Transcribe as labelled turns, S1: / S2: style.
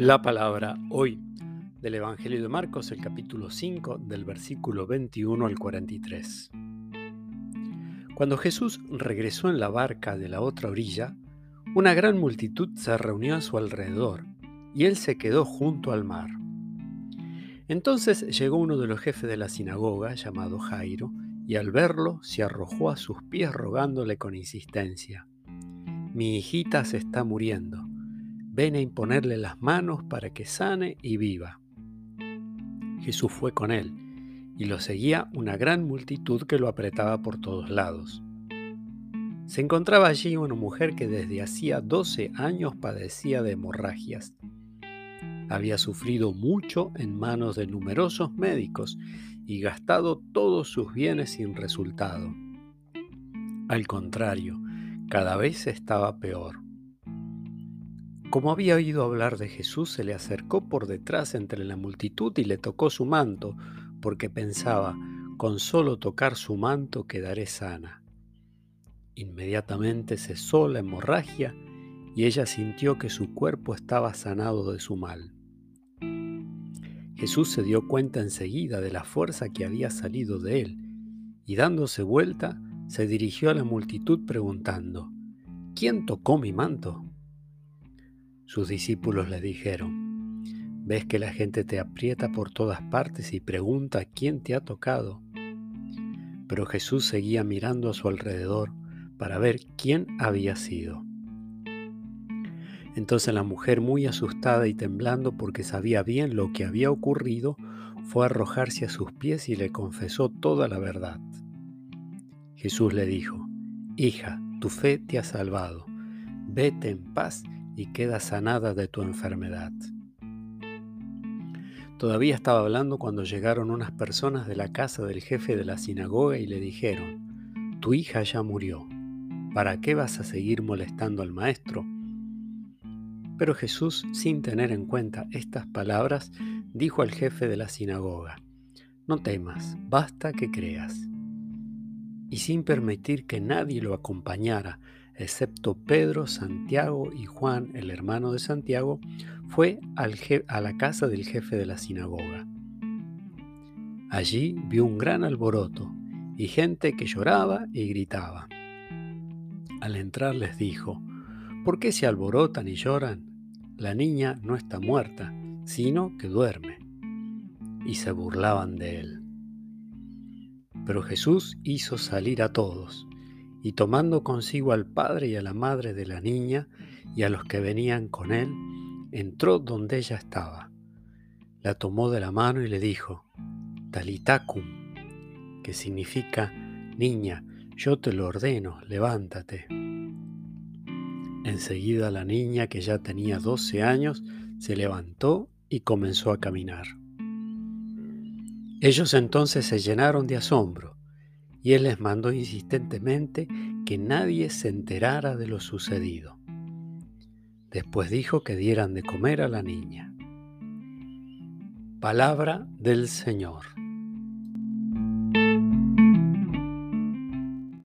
S1: La palabra hoy del Evangelio de Marcos, el capítulo 5, del versículo 21 al 43. Cuando Jesús regresó en la barca de la otra orilla, una gran multitud se reunió a su alrededor y él se quedó junto al mar. Entonces llegó uno de los jefes de la sinagoga, llamado Jairo, y al verlo se arrojó a sus pies rogándole con insistencia, Mi hijita se está muriendo ven a imponerle las manos para que sane y viva. Jesús fue con él, y lo seguía una gran multitud que lo apretaba por todos lados. Se encontraba allí una mujer que desde hacía 12 años padecía de hemorragias. Había sufrido mucho en manos de numerosos médicos y gastado todos sus bienes sin resultado. Al contrario, cada vez estaba peor. Como había oído hablar de Jesús, se le acercó por detrás entre la multitud y le tocó su manto, porque pensaba, con solo tocar su manto quedaré sana. Inmediatamente cesó la hemorragia y ella sintió que su cuerpo estaba sanado de su mal. Jesús se dio cuenta enseguida de la fuerza que había salido de él y dándose vuelta se dirigió a la multitud preguntando, ¿quién tocó mi manto? Sus discípulos le dijeron, ves que la gente te aprieta por todas partes y pregunta quién te ha tocado. Pero Jesús seguía mirando a su alrededor para ver quién había sido. Entonces la mujer, muy asustada y temblando porque sabía bien lo que había ocurrido, fue a arrojarse a sus pies y le confesó toda la verdad. Jesús le dijo, Hija, tu fe te ha salvado, vete en paz y queda sanada de tu enfermedad. Todavía estaba hablando cuando llegaron unas personas de la casa del jefe de la sinagoga y le dijeron, Tu hija ya murió, ¿para qué vas a seguir molestando al maestro? Pero Jesús, sin tener en cuenta estas palabras, dijo al jefe de la sinagoga, No temas, basta que creas. Y sin permitir que nadie lo acompañara, excepto Pedro, Santiago y Juan, el hermano de Santiago, fue a la casa del jefe de la sinagoga. Allí vio un gran alboroto y gente que lloraba y gritaba. Al entrar les dijo, ¿por qué se alborotan y lloran? La niña no está muerta, sino que duerme. Y se burlaban de él. Pero Jesús hizo salir a todos y tomando consigo al padre y a la madre de la niña y a los que venían con él, entró donde ella estaba. La tomó de la mano y le dijo, Talitacum, que significa, niña, yo te lo ordeno, levántate. Enseguida la niña, que ya tenía doce años, se levantó y comenzó a caminar. Ellos entonces se llenaron de asombro y él les mandó insistentemente que nadie se enterara de lo sucedido. Después dijo que dieran de comer a la niña. Palabra del Señor.